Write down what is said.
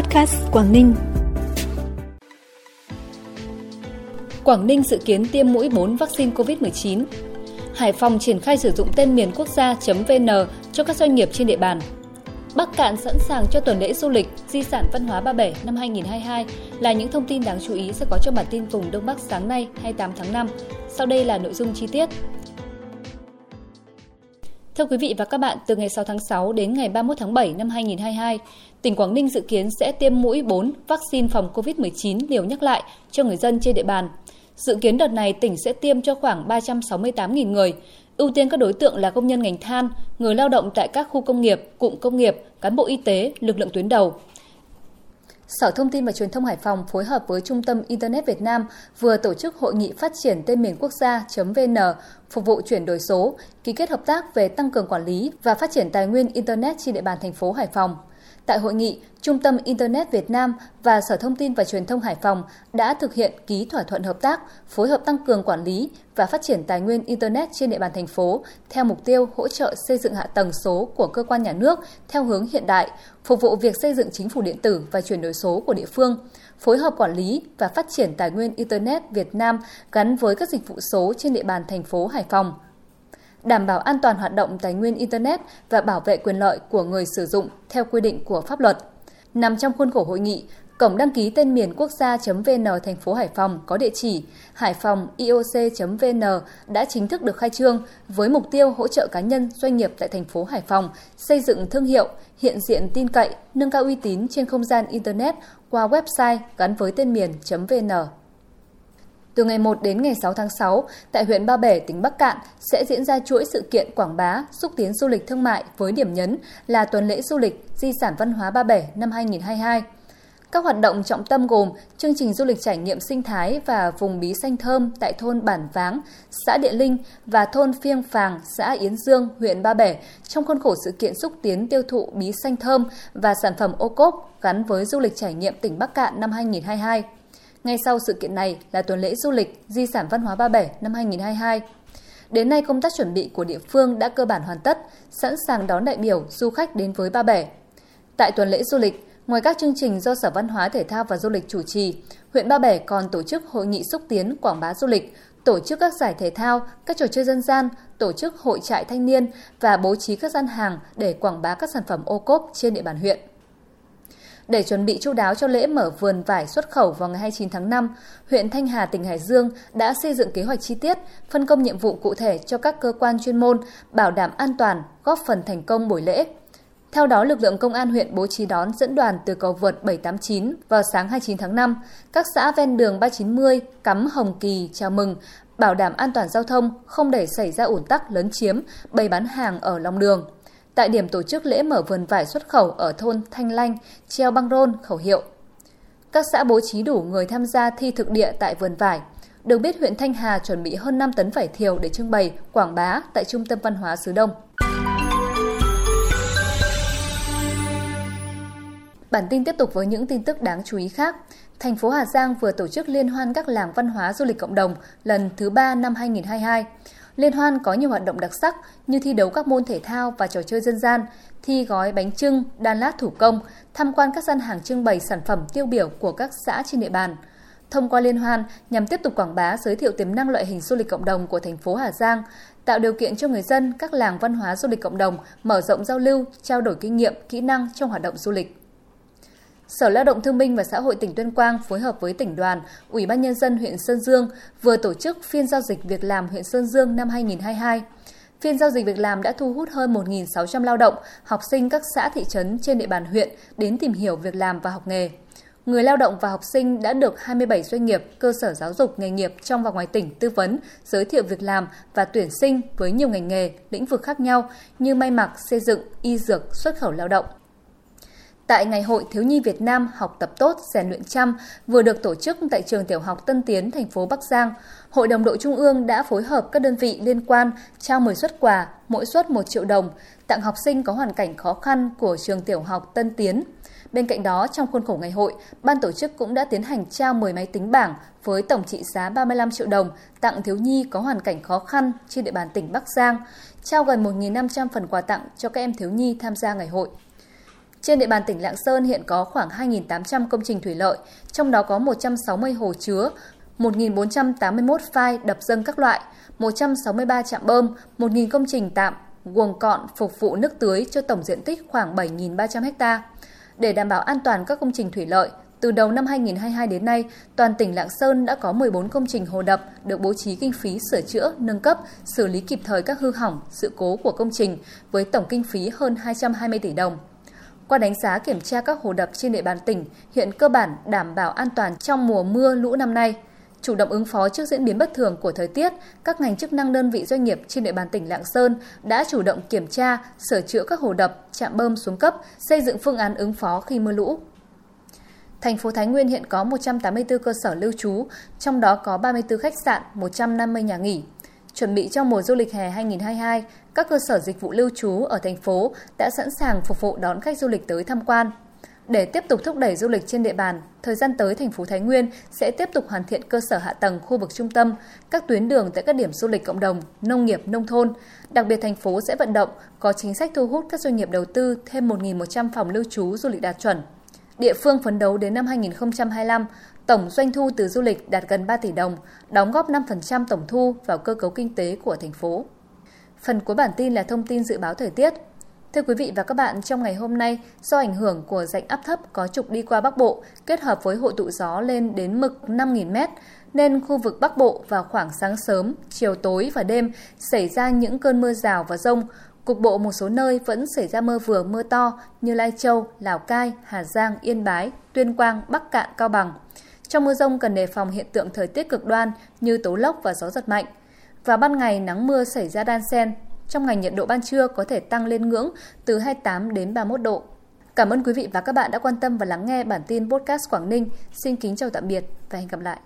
Podcast Quảng Ninh. Quảng Ninh dự kiến tiêm mũi 4 vaccine COVID-19. Hải Phòng triển khai sử dụng tên miền quốc gia.vn cho các doanh nghiệp trên địa bàn. Bắc Cạn sẵn sàng cho tuần lễ du lịch Di sản văn hóa Ba Bể năm 2022 là những thông tin đáng chú ý sẽ có trong bản tin vùng Đông Bắc sáng nay 28 tháng 5. Sau đây là nội dung chi tiết. Thưa quý vị và các bạn, từ ngày 6 tháng 6 đến ngày 31 tháng 7 năm 2022, tỉnh Quảng Ninh dự kiến sẽ tiêm mũi 4 vaccine phòng COVID-19 liều nhắc lại cho người dân trên địa bàn. Dự kiến đợt này tỉnh sẽ tiêm cho khoảng 368.000 người, ưu tiên các đối tượng là công nhân ngành than, người lao động tại các khu công nghiệp, cụm công nghiệp, cán bộ y tế, lực lượng tuyến đầu. Sở Thông tin và Truyền thông Hải Phòng phối hợp với Trung tâm Internet Việt Nam vừa tổ chức hội nghị phát triển tên miền quốc gia.vn phục vụ chuyển đổi số, ký kết hợp tác về tăng cường quản lý và phát triển tài nguyên Internet trên địa bàn thành phố Hải Phòng. Tại hội nghị, Trung tâm Internet Việt Nam và Sở Thông tin và Truyền thông Hải Phòng đã thực hiện ký thỏa thuận hợp tác, phối hợp tăng cường quản lý và phát triển tài nguyên Internet trên địa bàn thành phố theo mục tiêu hỗ trợ xây dựng hạ tầng số của cơ quan nhà nước theo hướng hiện đại, phục vụ việc xây dựng chính phủ điện tử và chuyển đổi số của địa phương, phối hợp quản lý và phát triển tài nguyên Internet Việt Nam gắn với các dịch vụ số trên địa bàn thành phố Hải Phòng – đảm bảo an toàn hoạt động tài nguyên Internet và bảo vệ quyền lợi của người sử dụng theo quy định của pháp luật. Nằm trong khuôn khổ hội nghị, Cổng đăng ký tên miền quốc gia.vn thành phố Hải Phòng có địa chỉ hải phòng ioc.vn đã chính thức được khai trương với mục tiêu hỗ trợ cá nhân doanh nghiệp tại thành phố Hải Phòng xây dựng thương hiệu, hiện diện tin cậy, nâng cao uy tín trên không gian Internet qua website gắn với tên miền.vn. Từ ngày 1 đến ngày 6 tháng 6, tại huyện Ba Bể, tỉnh Bắc Cạn sẽ diễn ra chuỗi sự kiện quảng bá, xúc tiến du lịch thương mại với điểm nhấn là tuần lễ du lịch Di sản văn hóa Ba Bể năm 2022. Các hoạt động trọng tâm gồm chương trình du lịch trải nghiệm sinh thái và vùng bí xanh thơm tại thôn Bản Váng, xã Địa Linh và thôn Phiêng Phàng, xã Yến Dương, huyện Ba Bể trong khuôn khổ sự kiện xúc tiến tiêu thụ bí xanh thơm và sản phẩm ô cốp gắn với du lịch trải nghiệm tỉnh Bắc Cạn năm 2022. Ngay sau sự kiện này là tuần lễ du lịch Di sản văn hóa Ba Bể năm 2022. Đến nay công tác chuẩn bị của địa phương đã cơ bản hoàn tất, sẵn sàng đón đại biểu, du khách đến với Ba Bể. Tại tuần lễ du lịch, ngoài các chương trình do Sở Văn hóa Thể thao và Du lịch chủ trì, huyện Ba Bể còn tổ chức hội nghị xúc tiến quảng bá du lịch, tổ chức các giải thể thao, các trò chơi dân gian, tổ chức hội trại thanh niên và bố trí các gian hàng để quảng bá các sản phẩm ô cốp trên địa bàn huyện. Để chuẩn bị chu đáo cho lễ mở vườn vải xuất khẩu vào ngày 29 tháng 5, huyện Thanh Hà, tỉnh Hải Dương đã xây dựng kế hoạch chi tiết, phân công nhiệm vụ cụ thể cho các cơ quan chuyên môn, bảo đảm an toàn, góp phần thành công buổi lễ. Theo đó, lực lượng công an huyện bố trí đón dẫn đoàn từ cầu vượt 789 vào sáng 29 tháng 5, các xã ven đường 390, Cắm Hồng Kỳ chào mừng, bảo đảm an toàn giao thông, không để xảy ra ủn tắc lớn chiếm, bày bán hàng ở lòng đường tại điểm tổ chức lễ mở vườn vải xuất khẩu ở thôn Thanh Lanh, treo băng rôn khẩu hiệu. Các xã bố trí đủ người tham gia thi thực địa tại vườn vải. Được biết huyện Thanh Hà chuẩn bị hơn 5 tấn vải thiều để trưng bày, quảng bá tại Trung tâm Văn hóa xứ Đông. Bản tin tiếp tục với những tin tức đáng chú ý khác. Thành phố Hà Giang vừa tổ chức liên hoan các làng văn hóa du lịch cộng đồng lần thứ 3 năm 2022. Liên hoan có nhiều hoạt động đặc sắc như thi đấu các môn thể thao và trò chơi dân gian, thi gói bánh trưng, đan lát thủ công, tham quan các gian hàng trưng bày sản phẩm tiêu biểu của các xã trên địa bàn. Thông qua liên hoan nhằm tiếp tục quảng bá giới thiệu tiềm năng loại hình du lịch cộng đồng của thành phố Hà Giang, tạo điều kiện cho người dân các làng văn hóa du lịch cộng đồng mở rộng giao lưu, trao đổi kinh nghiệm, kỹ năng trong hoạt động du lịch. Sở Lao động Thương binh và Xã hội tỉnh Tuyên Quang phối hợp với tỉnh đoàn, Ủy ban nhân dân huyện Sơn Dương vừa tổ chức phiên giao dịch việc làm huyện Sơn Dương năm 2022. Phiên giao dịch việc làm đã thu hút hơn 1.600 lao động, học sinh các xã thị trấn trên địa bàn huyện đến tìm hiểu việc làm và học nghề. Người lao động và học sinh đã được 27 doanh nghiệp, cơ sở giáo dục nghề nghiệp trong và ngoài tỉnh tư vấn, giới thiệu việc làm và tuyển sinh với nhiều ngành nghề, lĩnh vực khác nhau như may mặc, xây dựng, y dược, xuất khẩu lao động. Tại Ngày hội Thiếu nhi Việt Nam học tập tốt, rèn luyện chăm vừa được tổ chức tại trường tiểu học Tân Tiến, thành phố Bắc Giang, Hội đồng đội Trung ương đã phối hợp các đơn vị liên quan trao 10 suất quà, mỗi suất 1 triệu đồng, tặng học sinh có hoàn cảnh khó khăn của trường tiểu học Tân Tiến. Bên cạnh đó, trong khuôn khổ ngày hội, ban tổ chức cũng đã tiến hành trao 10 máy tính bảng với tổng trị giá 35 triệu đồng tặng thiếu nhi có hoàn cảnh khó khăn trên địa bàn tỉnh Bắc Giang, trao gần 1.500 phần quà tặng cho các em thiếu nhi tham gia ngày hội. Trên địa bàn tỉnh Lạng Sơn hiện có khoảng 2.800 công trình thủy lợi, trong đó có 160 hồ chứa, 1.481 phai đập dâng các loại, 163 trạm bơm, 1.000 công trình tạm, guồng cọn phục vụ nước tưới cho tổng diện tích khoảng 7.300 ha. Để đảm bảo an toàn các công trình thủy lợi, từ đầu năm 2022 đến nay, toàn tỉnh Lạng Sơn đã có 14 công trình hồ đập được bố trí kinh phí sửa chữa, nâng cấp, xử lý kịp thời các hư hỏng, sự cố của công trình với tổng kinh phí hơn 220 tỷ đồng. Qua đánh giá kiểm tra các hồ đập trên địa bàn tỉnh, hiện cơ bản đảm bảo an toàn trong mùa mưa lũ năm nay. Chủ động ứng phó trước diễn biến bất thường của thời tiết, các ngành chức năng đơn vị doanh nghiệp trên địa bàn tỉnh Lạng Sơn đã chủ động kiểm tra, sửa chữa các hồ đập, trạm bơm xuống cấp, xây dựng phương án ứng phó khi mưa lũ. Thành phố Thái Nguyên hiện có 184 cơ sở lưu trú, trong đó có 34 khách sạn, 150 nhà nghỉ. Chuẩn bị cho mùa du lịch hè 2022, các cơ sở dịch vụ lưu trú ở thành phố đã sẵn sàng phục vụ đón khách du lịch tới tham quan. Để tiếp tục thúc đẩy du lịch trên địa bàn, thời gian tới thành phố Thái Nguyên sẽ tiếp tục hoàn thiện cơ sở hạ tầng khu vực trung tâm, các tuyến đường tại các điểm du lịch cộng đồng, nông nghiệp, nông thôn. Đặc biệt thành phố sẽ vận động có chính sách thu hút các doanh nghiệp đầu tư thêm 1.100 phòng lưu trú du lịch đạt chuẩn. Địa phương phấn đấu đến năm 2025, tổng doanh thu từ du lịch đạt gần 3 tỷ đồng, đóng góp 5% tổng thu vào cơ cấu kinh tế của thành phố. Phần cuối bản tin là thông tin dự báo thời tiết. Thưa quý vị và các bạn, trong ngày hôm nay, do ảnh hưởng của rãnh áp thấp có trục đi qua Bắc Bộ, kết hợp với hội tụ gió lên đến mực 5.000 m, nên khu vực Bắc Bộ vào khoảng sáng sớm, chiều tối và đêm xảy ra những cơn mưa rào và rông. Cục bộ một số nơi vẫn xảy ra mưa vừa mưa to như Lai Châu, Lào Cai, Hà Giang, Yên Bái, Tuyên Quang, Bắc Cạn, Cao Bằng. Trong mưa rông cần đề phòng hiện tượng thời tiết cực đoan như tố lốc và gió giật mạnh. Và ban ngày nắng mưa xảy ra đan xen, trong ngày nhiệt độ ban trưa có thể tăng lên ngưỡng từ 28 đến 31 độ. Cảm ơn quý vị và các bạn đã quan tâm và lắng nghe bản tin podcast Quảng Ninh. Xin kính chào tạm biệt và hẹn gặp lại.